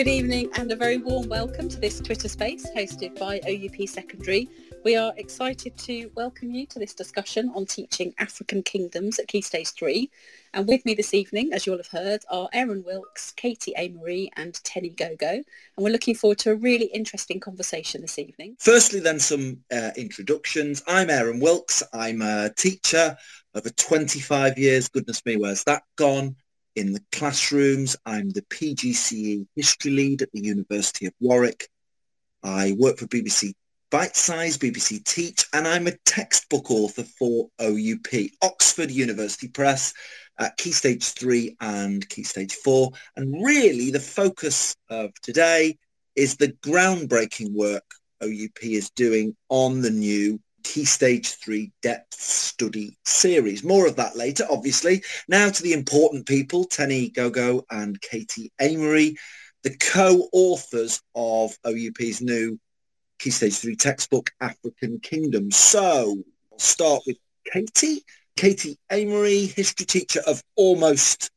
Good evening and a very warm welcome to this Twitter space hosted by OUP Secondary. We are excited to welcome you to this discussion on teaching African kingdoms at Key Stage 3. And with me this evening, as you'll have heard, are Aaron Wilkes, Katie Amory and Teni Gogo. And we're looking forward to a really interesting conversation this evening. Firstly, then some uh, introductions. I'm Aaron Wilkes. I'm a teacher over 25 years. Goodness me, where's that gone? In the classrooms. I'm the PGCE history lead at the University of Warwick. I work for BBC Bitesize, BBC Teach, and I'm a textbook author for OUP, Oxford University Press, at Key Stage 3 and Key Stage 4. And really the focus of today is the groundbreaking work OUP is doing on the new Key Stage 3 Depth Study Series. More of that later, obviously. Now to the important people, Teni Gogo and Katie Amory, the co-authors of OUP's new Key Stage 3 textbook, African Kingdoms. So I'll start with Katie. Katie Amory, history teacher of almost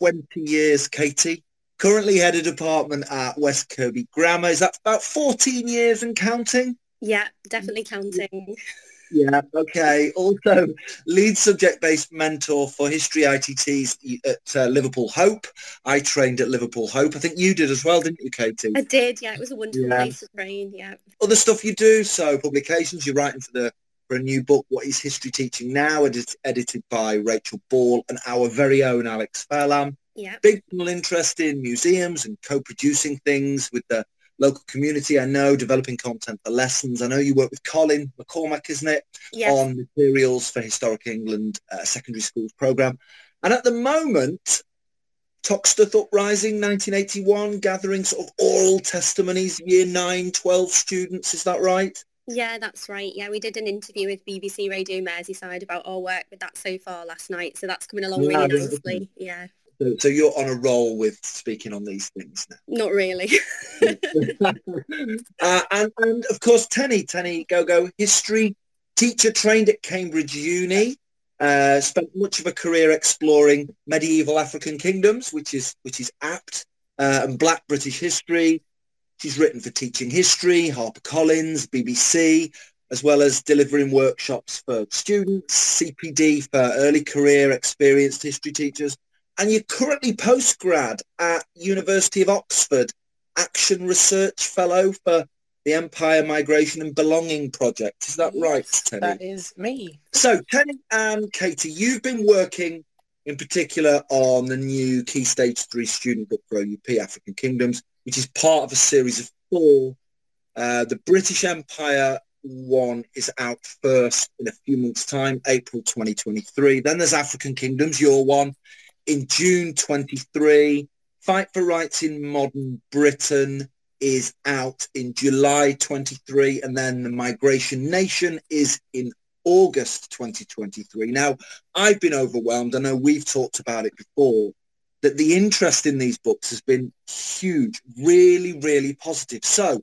20 years, Katie. Currently head of department at West Kirby Grammar. Is that about 14 years and counting? Yeah, definitely counting. Yeah, okay. Also, lead subject-based mentor for history ITTs at uh, Liverpool Hope. I trained at Liverpool Hope. I think you did as well, didn't you, Katie? I did, yeah. It was a wonderful yeah. place to train, yeah. Other stuff you do, so publications, you're writing for the for a new book, What is History Teaching Now, edit, edited by Rachel Ball and our very own Alex Fairlamb. Yeah. Big interest in museums and co-producing things with the local community. I know developing content for lessons. I know you work with Colin McCormack, isn't it? Yes. On materials for Historic England uh, Secondary Schools Programme. And at the moment, Toxteth Uprising 1981, gathering sort of oral testimonies, year 9, 12 students, is that right? Yeah, that's right. Yeah, we did an interview with BBC Radio Merseyside about our work with that so far last night. So that's coming along yeah, really nicely. Yeah. So, so, you're on a roll with speaking on these things now. Not really. uh, and, and of course, Teni, Teni Gogo, history teacher trained at Cambridge Uni. Uh, spent much of a career exploring medieval African kingdoms, which is which is apt, uh, and Black British history. She's written for Teaching History, HarperCollins, BBC, as well as delivering workshops for students, CPD for early career experienced history teachers, and you're currently postgrad at University of Oxford, Action Research Fellow for the Empire Migration and Belonging Project. Is that yes, right, Teni? That is me. So, Teni and Katie, you've been working in particular on the new Key Stage 3 student book for OUP, African Kingdoms, which is part of a series of four. Uh, the British Empire one is out first in a few months' time, April 2023. Then there's African Kingdoms, your one, in June 23. Fight for Rights in Modern Britain is out in July 23 and then The Migration Nation is in August 2023. Now, I've been overwhelmed. I know we've talked about it before, that the interest in these books has been huge, really, really positive. So,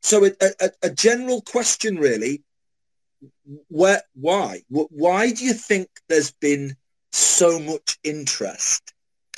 so a, a, a general question really, where, why? Why do you think there's been so much interest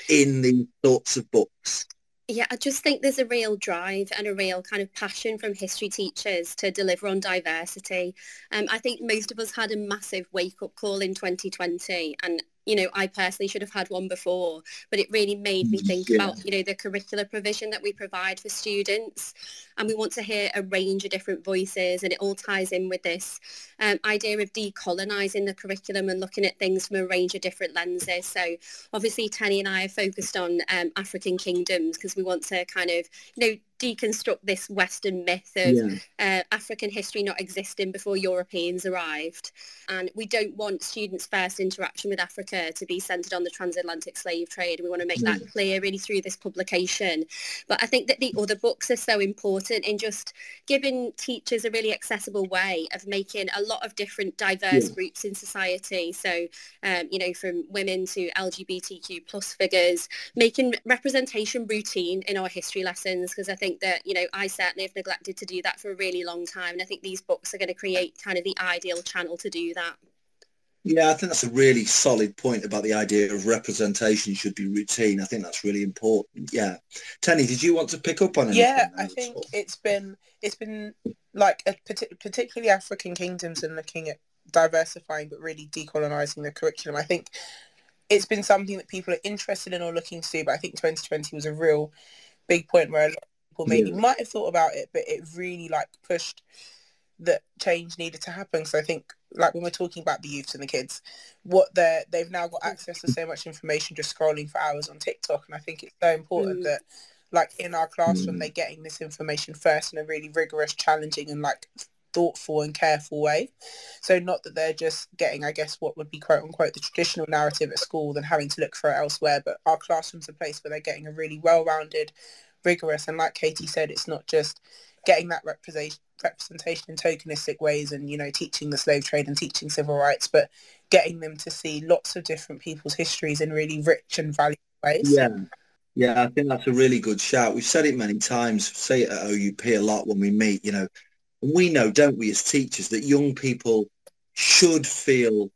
in these sorts of books? Yeah, I just think there's a real drive and a real kind of passion from history teachers to deliver on diversity. Um, I think most of us had a massive wake-up call in 2020 and you know, I personally should have had one before, but it really made me think yeah. about, you know, the curricular provision that we provide for students. And we want to hear a range of different voices and it all ties in with this um, idea of decolonising the curriculum and looking at things from a range of different lenses. So obviously Teni and I are focused on um, African kingdoms because we want to kind of, you know, deconstruct this Western myth of yeah. uh, African history not existing before Europeans arrived. And we don't want students' first interaction with Africa to be centred on the transatlantic slave trade. We want to make that mm. clear really through this publication. But I think that the other books are so important in just giving teachers a really accessible way of making a lot of different diverse yeah. groups in society. So, um, you know, from women to LGBTQ plus figures, making representation routine in our history lessons because I think that, you know, I certainly have neglected to do that for a really long time. And I think these books are going to create kind of the ideal channel to do that. Yeah, I think that's a really solid point about the idea of representation should be routine. I think that's really important. Yeah, Teni, did you want to pick up on it? Yeah, I think it's been it's been like a, particularly African kingdoms and looking at diversifying but really decolonizing the curriculum. I think it's been something that people are interested in or looking to but I think 2020 was a real big point where a lot of people maybe yeah. might have thought about it, but it really like pushed that change needed to happen. So I think like when we're talking about the youths and the kids, what they're they've now got access to so much information just scrolling for hours on TikTok. And I think it's so important mm. that like in our classroom mm. they're getting this information first in a really rigorous, challenging and like thoughtful and careful way. So not that they're just getting, I guess, what would be quote unquote the traditional narrative at school, then having to look for it elsewhere. But our classroom's a place where they're getting a really well-rounded, rigorous, and like Katie said, it's not just getting that representation representation in tokenistic ways and you know teaching the slave trade and teaching civil rights but getting them to see lots of different people's histories in really rich and valuable ways. Yeah. Yeah i think that's a really good shout. We've said it many times say it at oup a lot when we meet you know. We know, don't we, as teachers, that young people should feel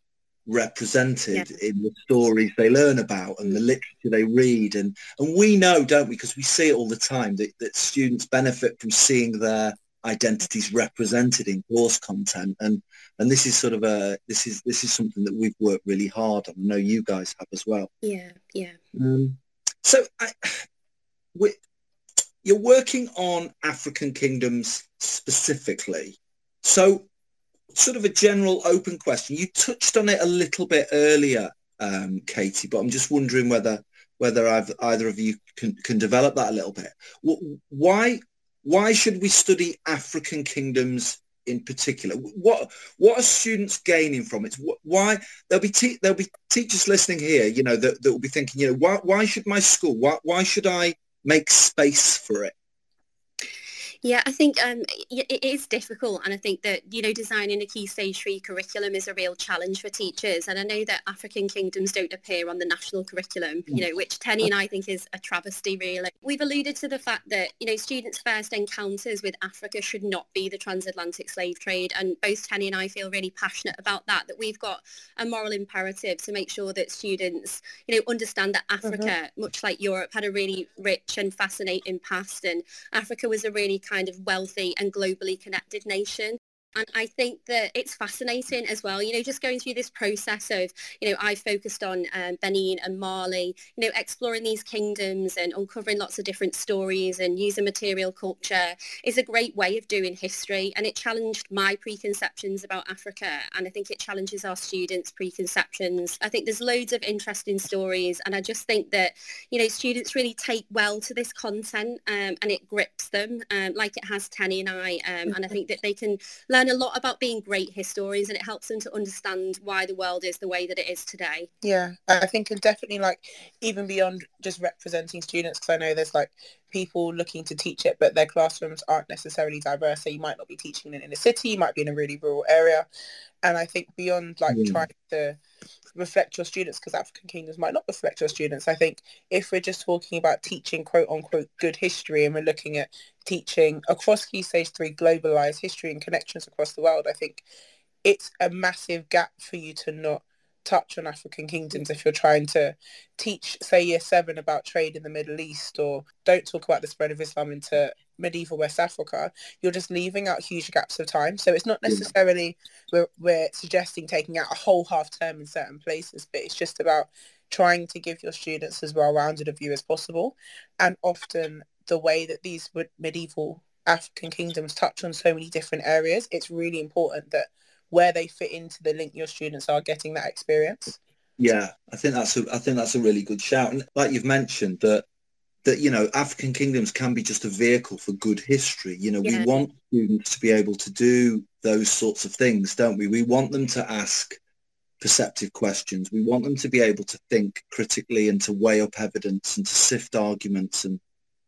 represented yeah. in the stories they learn about and the literature they read. And, and we know, don't we, because we see it all the time, that, that students benefit from seeing their identities represented in course content. And, and this is sort of a, this is, this is something that we've worked really hard on. I know you guys have as well. Yeah, yeah. Um, so I, we, you're working on African kingdoms specifically. So sort of a general open question. You touched on it a little bit earlier, um, Katie, but I'm just wondering whether whether I've, either of you can, can develop that a little bit. Why why should we study African kingdoms in particular? What what are students gaining from it? Why there'll be te- there'll be teachers listening here, you know, that, that will be thinking, you know, why why should my school why why should I make space for it? Yeah, I think um, it is difficult, and I think that you know designing a key stage three curriculum is a real challenge for teachers. And I know that African kingdoms don't appear on the national curriculum, you know, which Teni and I think is a travesty. Really, we've alluded to the fact that you know students' first encounters with Africa should not be the transatlantic slave trade, and both Teni and I feel really passionate about that. That we've got a moral imperative to make sure that students, you know, understand that Africa, mm-hmm. much like Europe, had a really rich and fascinating past, and Africa was a really kind of wealthy and globally connected nation. And I think that it's fascinating as well, you know, just going through this process of, you know, I focused on um, Benin and Mali, you know, exploring these kingdoms and uncovering lots of different stories and using material culture is a great way of doing history. And it challenged my preconceptions about Africa. And I think it challenges our students' preconceptions. I think there's loads of interesting stories. And I just think that, you know, students really take well to this content um, and it grips them um, like it has Teni and I. Um, and I think that they can learn learn a lot about being great historians and it helps them to understand why the world is the way that it is today. Yeah, I think and definitely like even beyond just representing students because I know there's like people looking to teach it but their classrooms aren't necessarily diverse so you might not be teaching in, in a city, you might be in a really rural area and I think beyond like yeah. trying to reflect your students because African kingdoms might not reflect your students. I think if we're just talking about teaching quote unquote good history and we're looking at teaching across Key Stage 3 globalized history and connections across the world, I think it's a massive gap for you to not touch on African kingdoms if you're trying to teach, say, year seven about trade in the Middle East or don't talk about the spread of Islam into medieval West Africa, you're just leaving out huge gaps of time. So it's not necessarily we're, we're suggesting taking out a whole half term in certain places, but it's just about trying to give your students as well-rounded a view as possible. And often the way that these medieval African kingdoms touch on so many different areas, it's really important that where they fit into the link your students are getting that experience. Yeah, I think that's a I think that's a really good shout. And like you've mentioned that that you know African kingdoms can be just a vehicle for good history. You know, yeah. we want students to be able to do those sorts of things, don't we? We want them to ask perceptive questions. We want them to be able to think critically and to weigh up evidence and to sift arguments and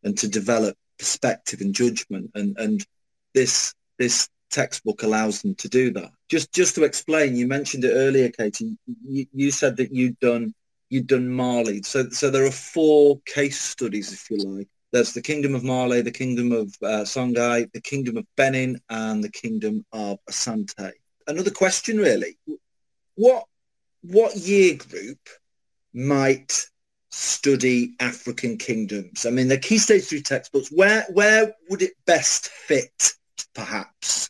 and to develop perspective and judgment. And and this this textbook allows them to do that. Just just to explain, you mentioned it earlier, Katie. You, you said that you'd done you'd done Mali. So so there are four case studies, if you like. There's the Kingdom of Mali, the Kingdom of uh, Songhai, the Kingdom of Benin, and the Kingdom of Asante. Another question, really. What what year group might study African kingdoms? I mean, the Key Stage 3 textbooks, where, where would it best fit, perhaps?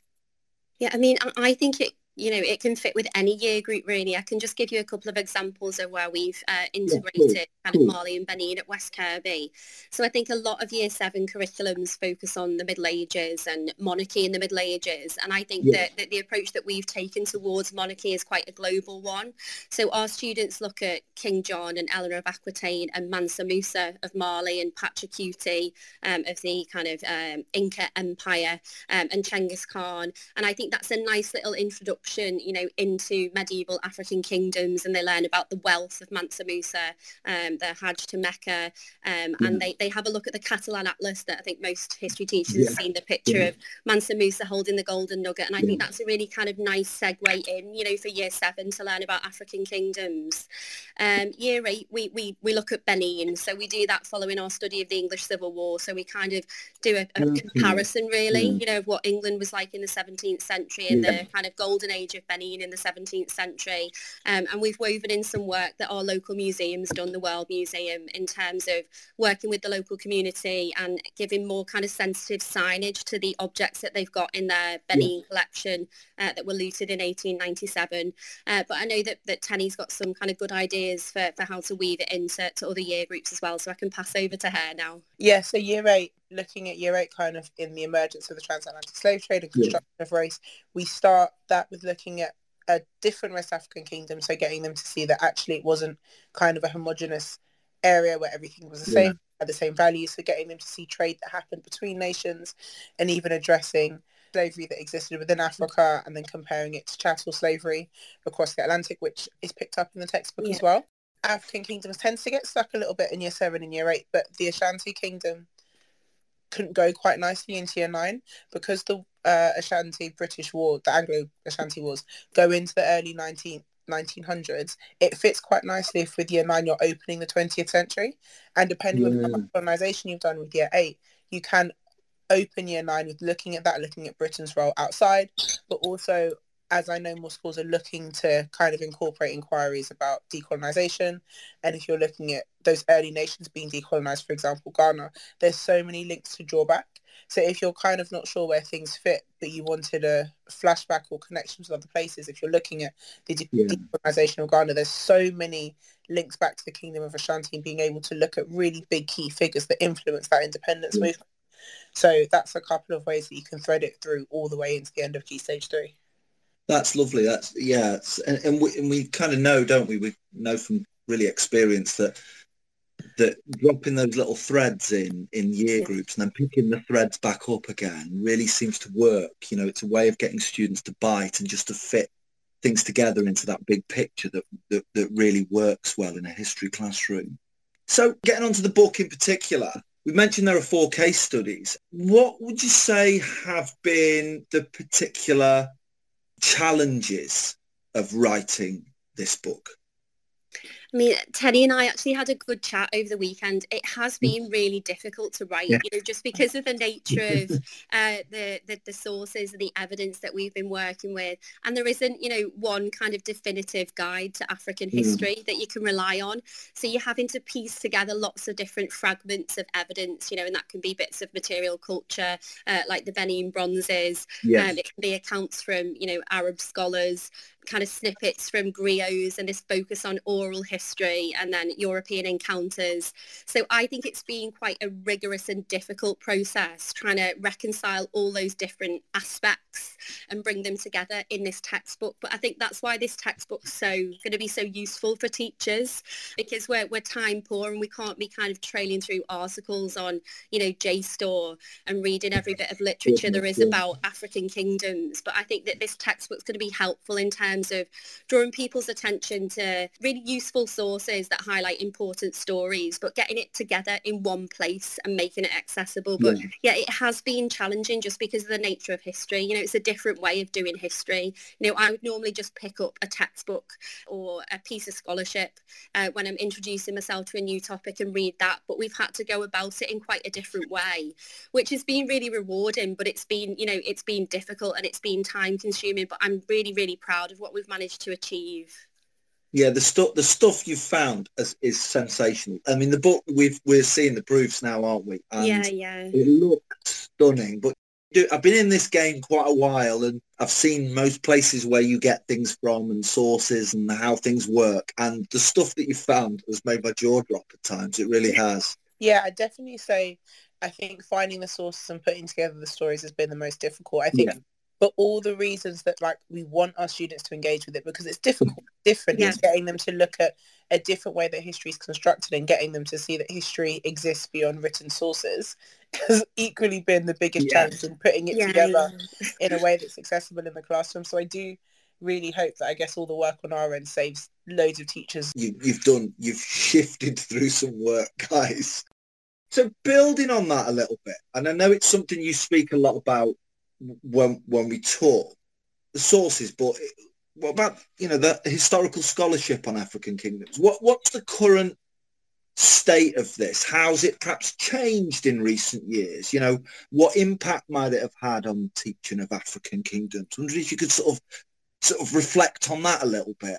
Yeah, I mean, I think it you know, it can fit with any year group really. I can just give you a couple of examples of where we've uh, integrated yeah, cool, kind of Mali and Benin at West Kirby. So I think a lot of year seven curriculums focus on the Middle Ages and monarchy in the Middle Ages. And I think yeah. that, that the approach that we've taken towards monarchy is quite a global one. So our students look at King John and Eleanor of Aquitaine and Mansa Musa of Mali and Pachacuti um, of the kind of um, Inca Empire um, and Genghis Khan. And I think that's a nice little introduction introduction, you know, into medieval African kingdoms and they learn about the wealth of Mansa Musa, um, their Hajj to Mecca, um, yeah. and they, they have a look at the Catalan Atlas that I think most history teachers yeah. have seen the picture yeah. of Mansa Musa holding the golden nugget. And I think that's a really kind of nice segue in, you know, for year seven to learn about African kingdoms. Um, year eight, we, we, we look at Benin. So we do that following our study of the English Civil War. So we kind of do a, a comparison really, you know, of what England was like in the 17th century and the kind of golden age age of Benin in the 17th century. Um, and we've woven in some work that our local museums done, the World Museum, in terms of working with the local community and giving more kind of sensitive signage to the objects that they've got in their Benin yeah. collection uh, that were looted in 1897. Uh, but I know that, that Teni's got some kind of good ideas for, for how to weave it into to other year groups as well. So I can pass over to her now. Yeah, so year eight, looking at year eight kind of in the emergence of the transatlantic slave trade and construction yeah. of race, we start that with looking at a different West African kingdom, so getting them to see that actually it wasn't kind of a homogenous area where everything was the yeah. same, had the same values, so getting them to see trade that happened between nations and even addressing slavery that existed within Africa and then comparing it to chattel slavery across the Atlantic, which is picked up in the textbook yeah. as well. African kingdoms tends to get stuck a little bit in year seven and year eight, but the Ashanti kingdom couldn't go quite nicely into year nine because the uh, Ashanti British War, the Anglo Ashanti Wars, go into the early 19, 1900s. It fits quite nicely if with year nine you're opening the 20th century, and depending yeah. on how much colonization you've done with year eight, you can open year nine with looking at that, looking at Britain's role outside, but also as I know more schools are looking to kind of incorporate inquiries about decolonization. And if you're looking at those early nations being decolonized, for example, Ghana, there's so many links to draw back. So if you're kind of not sure where things fit, but you wanted a flashback or connections with other places, if you're looking at the de- yeah. decolonization of Ghana, there's so many links back to the Kingdom of Ashanti and being able to look at really big key figures that influence that independence yeah. movement. So that's a couple of ways that you can thread it through all the way into the end of Key Stage 3. That's lovely. That's yeah, and, and we and we kind of know, don't we? We know from really experience that that dropping those little threads in in year groups and then picking the threads back up again really seems to work. You know, it's a way of getting students to bite and just to fit things together into that big picture that that, that really works well in a history classroom. So getting onto the book in particular, we mentioned there are four case studies. What would you say have been the particular challenges of writing this book? I mean, Teni and I actually had a good chat over the weekend. It has mm. been really difficult to write, yeah. you know, just because of the nature of uh, the, the, the sources and the evidence that we've been working with. And there isn't, you know, one kind of definitive guide to African mm. history mm. that you can rely on. So you're having to piece together lots of different fragments of evidence, you know, and that can be bits of material culture, uh, like the Benin bronzes. Yes. Um, it can be accounts from, you know, Arab scholars, kind of snippets from griots and this focus on oral history and then European encounters. So I think it's been quite a rigorous and difficult process trying to reconcile all those different aspects and bring them together in this textbook. But I think that's why this textbook's so going to be so useful for teachers because we're, we're time poor and we can't be kind of trailing through articles on, you know, JSTOR and reading every bit of literature there is about African kingdoms. But I think that this textbook's going to be helpful in terms of drawing people's attention to really useful sources that highlight important stories, but getting it together in one place and making it accessible. But yeah, yeah it has been challenging just because of the nature of history. You know, it's a different way of doing history. You know, I would normally just pick up a textbook or a piece of scholarship uh, when I'm introducing myself to a new topic and read that. But we've had to go about it in quite a different way, which has been really rewarding. But it's been, you know, it's been difficult and it's been time consuming. But I'm really, really proud of what we've managed to achieve. Yeah, the stuff the stuff you've found is, is sensational. I mean, the book we've we're seeing the proofs now, aren't we? And yeah, yeah. It looks stunning, but I've been in this game quite a while, and I've seen most places where you get things from and sources and how things work. And the stuff that you found has made my jaw drop at times. It really has. Yeah, I definitely say I think finding the sources and putting together the stories has been the most difficult. I think yeah for all the reasons that like we want our students to engage with it because it's difficult different. Yeah. it's getting them to look at a different way that history is constructed and getting them to see that history exists beyond written sources has equally been the biggest yeah. challenge in putting it yeah, together in a way that's accessible in the classroom. So i do really hope that i guess all the work on our end saves loads of teachers. You, you've done you've shifted through some work guys. So building on that a little bit and i know it's something you speak a lot about when when we talk the sources, but what about you know the historical scholarship on African kingdoms? What what's the current state of this? How's it perhaps changed in recent years? You know, what impact might it have had on teaching of African kingdoms? I wonder if you could sort of sort of reflect on that a little bit.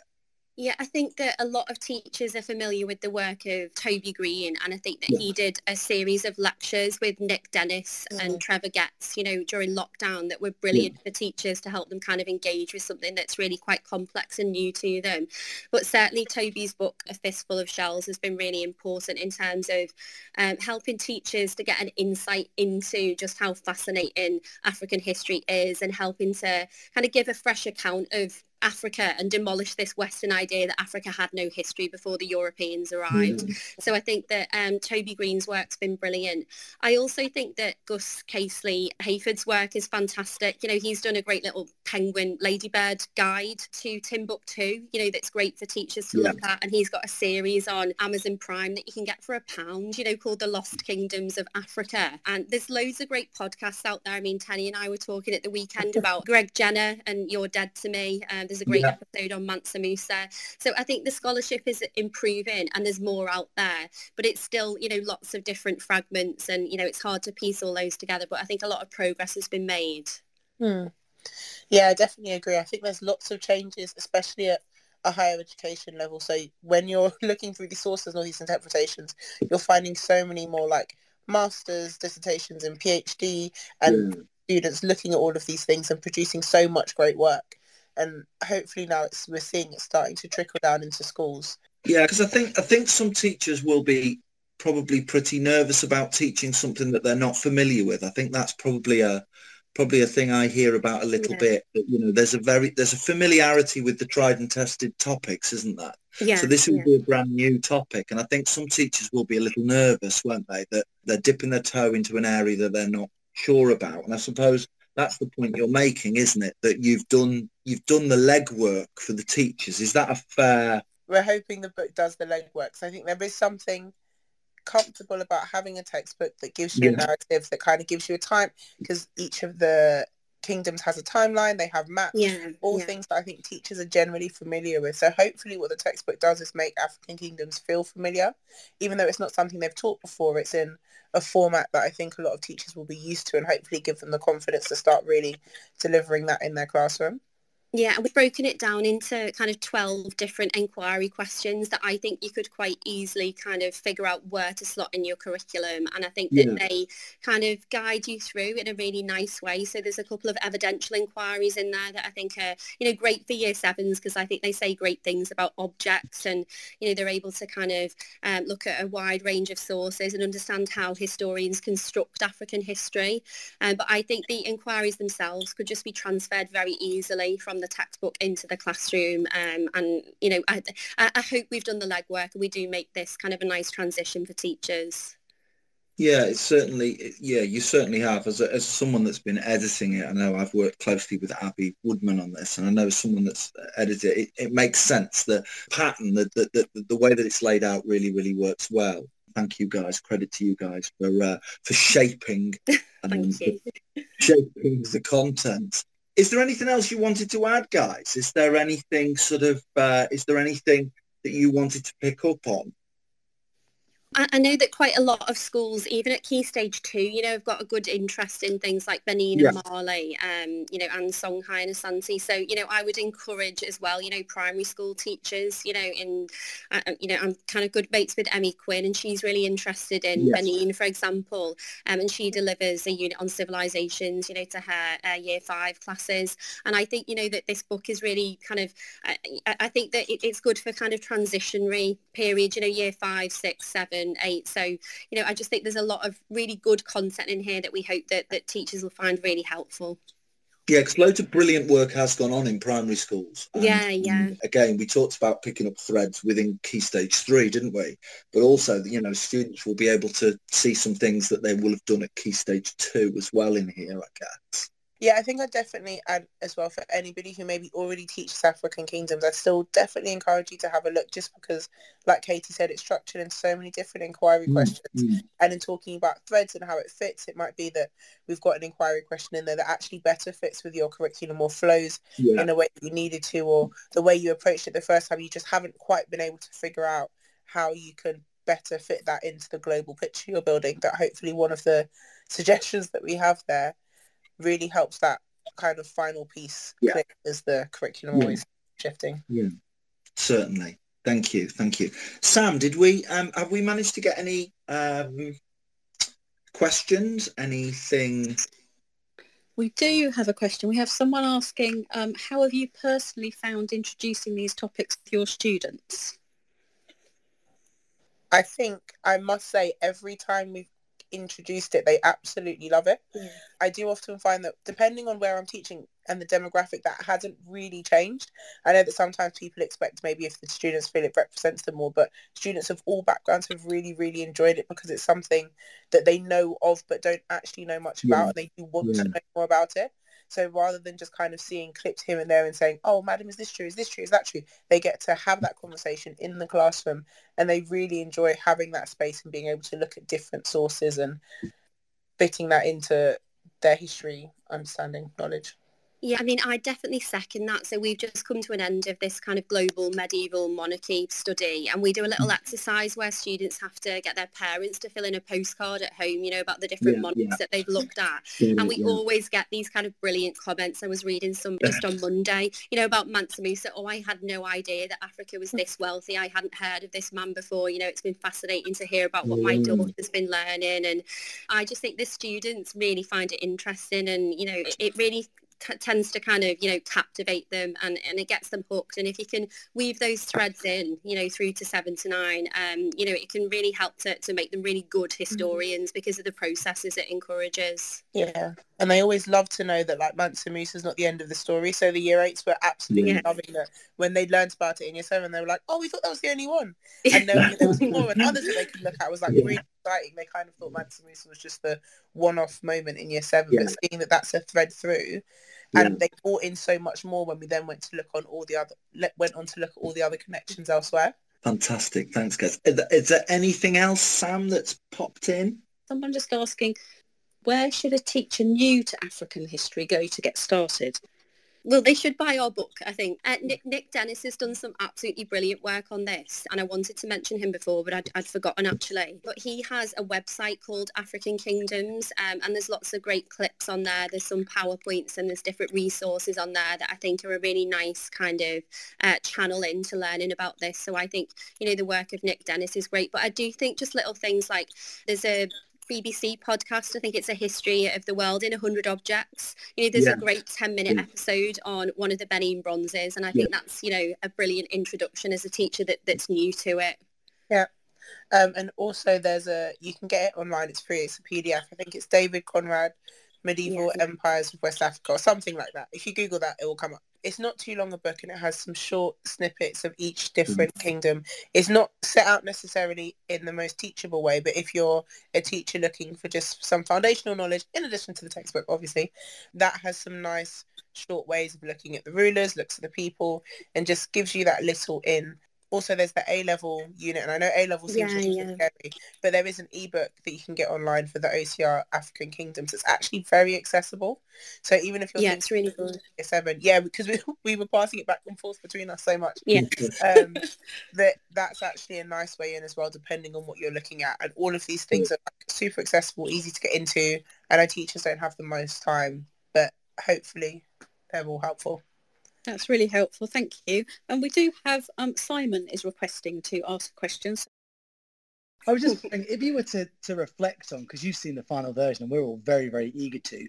Yeah, I think that a lot of teachers are familiar with the work of Toby Green, and I think that yeah. he did a series of lectures with Nick Dennis mm-hmm. and Trevor Getz, you know, during lockdown that were brilliant yeah. for teachers to help them kind of engage with something that's really quite complex and new to them. But certainly Toby's book, A Fistful of Shells, has been really important in terms of um, helping teachers to get an insight into just how fascinating African history is and helping to kind of give a fresh account of Africa and demolish this Western idea that Africa had no history before the Europeans arrived. Mm. So I think that um, Toby Green's work's been brilliant. I also think that Gus Casely Hayford's work is fantastic. You know, he's done a great little penguin ladybird guide to Timbuktu, you know, that's great for teachers to yeah. look at. And he's got a series on Amazon Prime that you can get for a pound, you know, called The Lost Kingdoms of Africa. And there's loads of great podcasts out there. I mean, Teni and I were talking at the weekend about Greg Jenner and You're Dead to Me. Um, there's a great yeah. episode on Mansa Musa. So I think the scholarship is improving and there's more out there, but it's still, you know, lots of different fragments and, you know, it's hard to piece all those together, but I think a lot of progress has been made. Hmm. Yeah, I definitely agree. I think there's lots of changes, especially at a higher education level. So when you're looking through these sources and all these interpretations, you're finding so many more like masters, dissertations and PhD and mm. students looking at all of these things and producing so much great work and hopefully now it's we're seeing it starting to trickle down into schools. Yeah, because I think I think some teachers will be probably pretty nervous about teaching something that they're not familiar with. I think that's probably a probably a thing I hear about a little yeah. bit. That, you know, there's a very there's a familiarity with the tried and tested topics, isn't that? Yeah. So this will yeah. be a brand new topic, and I think some teachers will be a little nervous, won't they? That they're dipping their toe into an area that they're not sure about. And I suppose that's the point you're making, isn't it? That you've done you've done the legwork for the teachers. Is that a fair? We're hoping the book does the legwork. So I think there is something comfortable about having a textbook that gives you yeah. a narrative that kind of gives you a time because each of the kingdoms has a timeline they have maps yeah, all yeah. things that i think teachers are generally familiar with. So hopefully what the textbook does is make african kingdoms feel familiar even though it's not something they've taught before. It's in a format that i think a lot of teachers will be used to and hopefully give them the confidence to start really delivering that in their classroom yeah, we've broken it down into kind of 12 different inquiry questions that I think you could quite easily kind of figure out where to slot in your curriculum. And I think that yeah. they kind of guide you through in a really nice way. So there's a couple of evidential inquiries in there that I think are, you know, great for year sevens because I think they say great things about objects and, you know, they're able to kind of um, look at a wide range of sources and understand how historians construct African history. Um, but I think the inquiries themselves could just be transferred very easily from the textbook into the classroom. Um, and, you know, I, I hope we've done the legwork and we do make this kind of a nice transition for teachers. Yeah, it's certainly, yeah, you certainly have. As, a, as someone that's been editing it, I know I've worked closely with Abby Woodman on this, and I know someone that's edited it, it makes sense. The pattern, the, the, the, the way that it's laid out really, really works well. Thank you guys. Credit to you guys for uh, for shaping and shaping the content. Is there anything else you wanted to add, guys? Is there anything sort of, uh, is there anything that you wanted to pick up on? I know that quite a lot of schools, even at Key Stage 2, you know, have got a good interest in things like Benin yeah. and Mali, um, you know, and Songhai and Asante. So, you know, I would encourage as well, you know, primary school teachers, you know, in, uh, uh, you know, I'm kind of good mates with Emmy Quinn and she's really interested in yes. Benin, for example, um, and she delivers a unit on civilizations, you know, to her uh, year five classes. And I think, you know, that this book is really kind of, uh, I think that it, it's good for kind of transitionary period, you know, year five, six, seven, eight. So, you know, I just think there's a lot of really good content in here that we hope that, that teachers will find really helpful. Yeah, because loads of brilliant work has gone on in primary schools. And, yeah, yeah. Again, we talked about picking up threads within Key Stage 3, didn't we? But also, you know, students will be able to see some things that they will have done at Key Stage 2 as well in here, I guess. Yeah, I think I'd definitely add as well for anybody who maybe already teaches African kingdoms, I'd still definitely encourage you to have a look just because, like Katie said, it's structured in so many different inquiry mm, questions. Mm. And in talking about threads and how it fits, it might be that we've got an inquiry question in there that actually better fits with your curriculum or flows yeah. in a way that you needed to or the way you approached it the first time. You just haven't quite been able to figure out how you can better fit that into the global picture you're building. That hopefully one of the suggestions that we have there really helps that kind of final piece yeah. click as the curriculum yeah. always shifting. Yeah, certainly. Thank you, thank you, Sam. Did we um, have we managed to get any um, questions? Anything? We do have a question. We have someone asking, um, how have you personally found introducing these topics to your students? I think I must say every time we've introduced it, they absolutely love it. Yeah. I do often find that depending on where I'm teaching and the demographic, that hasn't really changed. I know that sometimes people expect maybe if the students feel it represents them more, but students of all backgrounds have really, really enjoyed it because it's something that they know of but don't actually know much about and they do want yeah. to know more about it. So rather than just kind of seeing clips here and there and saying, oh, madam, is this true? Is this true? Is that true? They get to have that conversation in the classroom and they really enjoy having that space and being able to look at different sources and fitting that into their history, understanding, knowledge. Yeah, I mean, I definitely second that. So we've just come to an end of this kind of global medieval monarchy study and we do a little mm. exercise where students have to get their parents to fill in a postcard at home, you know, about the different yeah, monarchs yeah. that they've looked at. Yeah, and we always get these kind of brilliant comments. I was reading some just on Monday, you know, about Mansa Musa. Oh, I had no idea that Africa was this wealthy. I hadn't heard of this man before. You know, it's been fascinating to hear about what my daughter's been learning. And I just think the students really find it interesting and, you know, it, it really t- tends to kind of you know captivate them and, and it gets them hooked and if you can weave those threads in you know through to seven to nine um you know it can really help to, to make them really good mm-hmm. historians mm-hmm. because of the processes it encourages yeah and they always love to know that like Mansa Musa is not the end of the story so the year eights were absolutely yeah. loving that when they learned about it in year seven they were like oh we thought that was the only one and there was more and others that they could look at was like yeah. really exciting they kind of thought Mansa Musa was just the one-off moment in year seven yeah. but seeing that that's a thread through and they brought in so much more when we then went to look on all the other went on to look at all the other connections elsewhere. Fantastic, thanks guys. Is there, is there anything else, Sam, that's popped in? Someone just asking, where should a teacher new to African history go to get started? Well, they should buy our book, I think. Uh, Nick, Nick Dennis has done some absolutely brilliant work on this, and I wanted to mention him before, but I'd, I'd forgotten actually. But he has a website called African Kingdoms, um, and there's lots of great clips on there. There's some PowerPoints and there's different resources on there that I think are a really nice kind of uh, channel into learning about this. So I think, you know, the work of Nick Dennis is great, but I do think just little things like there's a BBC podcast. I think it's a history of the world in 100 objects. You know, there's yeah. a great 10 minute episode on one of the Benin bronzes. And I think yeah. that's, you know, a brilliant introduction as a teacher that, that's new to it. Yeah. Um, and also there's a, you can get it online. It's free. It's a PDF. I think it's David Conrad, Medieval Empires of West Africa or something like that. If you Google that, it will come up it's not too long a book and it has some short snippets of each different mm. kingdom. It's not set out necessarily in the most teachable way, but if you're a teacher looking for just some foundational knowledge, in addition to the textbook, obviously, that has some nice short ways of looking at the rulers, looks at the people, and just gives you that little in also there's the A level unit, and I know A level seems Yeah, yeah, scary, but there is an ebook that you can get online for the OCR African Kingdoms. It's actually very accessible. So even if you're Yeah, it's really good. seven, yeah, because we, we were passing it back and forth between us so much. Yeah. Um, that that's actually a nice way in as well, depending on what you're looking at. And all of these things are like, super accessible, easy to get into. I know teachers don't have the most time, but hopefully they're all helpful. That's really helpful. Thank you. And we do have um, Simon is requesting to ask questions. I was just wondering, if you were to, to reflect on, because you've seen the final version and we're all very, very eager to,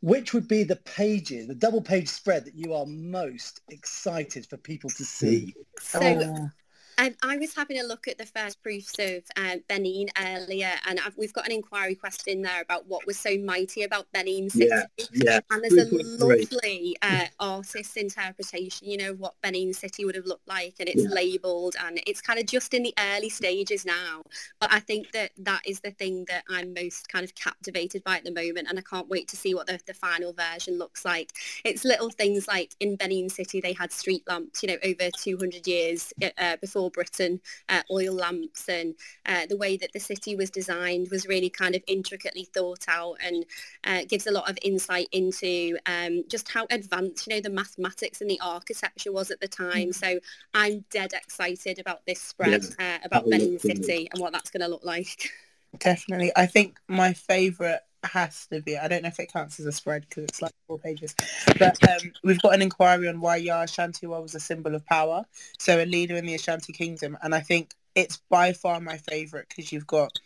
which would be the pages, the double page spread that you are most excited for people to see? So Oh. Um, I was having a look at the first proofs of uh, Benin earlier, and I've, we've got an inquiry question there about what was so mighty about Benin City. Yeah, yeah. And there's a lovely uh, artist's interpretation, you know, of what Benin City would have looked like, and it's Yeah. labelled, and it's kind of just in the early stages now. But I think that that is the thing that I'm most kind of captivated by at the moment, and I can't wait to see what the, the final version looks like. It's little things like in Benin City, they had street lamps, you know, over 200 years uh, before Britain, uh, oil lamps, and uh, the way that the city was designed was really kind of intricately thought out and uh, gives a lot of insight into um, just how advanced, you know, the mathematics and the architecture was at the time. So I'm dead excited about this spread, uh, about Benin. City and what that's going to look like. Definitely. I think my favourite has to be, I don't know if it counts as a spread because it's like four pages, but um, we've got an inquiry on why Asantewaa was a symbol of power. So a leader in the Ashanti Kingdom. And I think it's by far my favourite because you've got,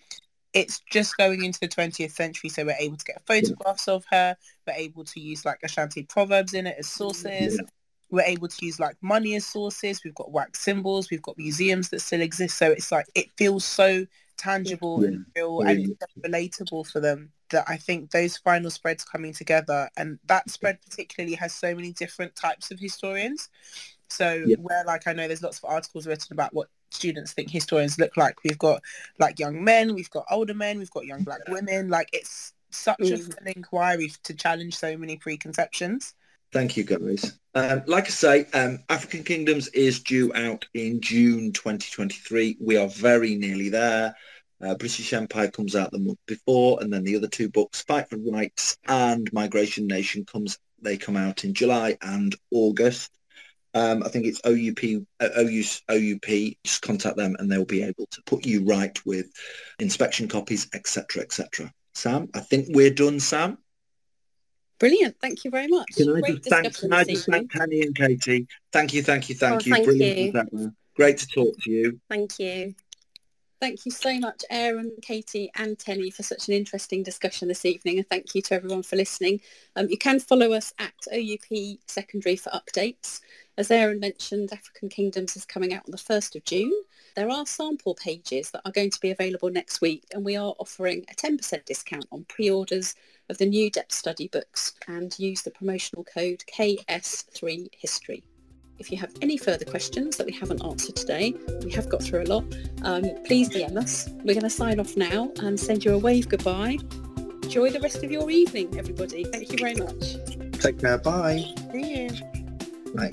it's just going into the 20th century. So we're able to get photographs of her. We're able to use like Ashanti proverbs in it as sources. We're able to use like money as sources. We've got wax symbols. We've got museums that still exist. So it's like, it feels so tangible and real Yeah. it's relatable for them that I think those final spreads coming together and that spread particularly has so many different types of historians. So Yeah. where like I know there's lots of articles written about what students think historians look like. We've got like young men, we've got older men, we've got young black women. Like it's such a Mm. fun inquiry to challenge so many preconceptions. Thank you, guys. Um, like I say, um, African Kingdoms is due out in June 2023. We are very nearly there. Uh, British Empire comes out the month before, and then the other two books, Fight for Rights and Migration Nation, comes. They come out in July and August. Um, I think it's OUP, uh, OUP. Just contact them, and they'll be able to put you right with inspection copies, etc., etc. Sam, I think we're done. Sam. Brilliant. Thank you very much. Can I Great just thank, can I just thank Tanny and Katie? Thank you, thank you, thank Oh, you. thank Brilliant, you. Great to talk to you. Thank you. Thank you so much, Aaron, Katie and Teni for such an interesting discussion this evening and thank you to everyone for listening. Um, you can follow us at OUP Secondary for updates. As Aaron mentioned, African Kingdoms is coming out on the 1st of June. There are sample pages that are going to be available next week and we are offering a 10% discount on pre-orders of the new depth study books and use the promotional code KS3History. If you have any further questions that we haven't answered today, we have got through a lot, um, please DM us. We're going to sign off now and send you a wave goodbye. Enjoy the rest of your evening, everybody. Thank you very much. Take care. Bye. See you. Bye.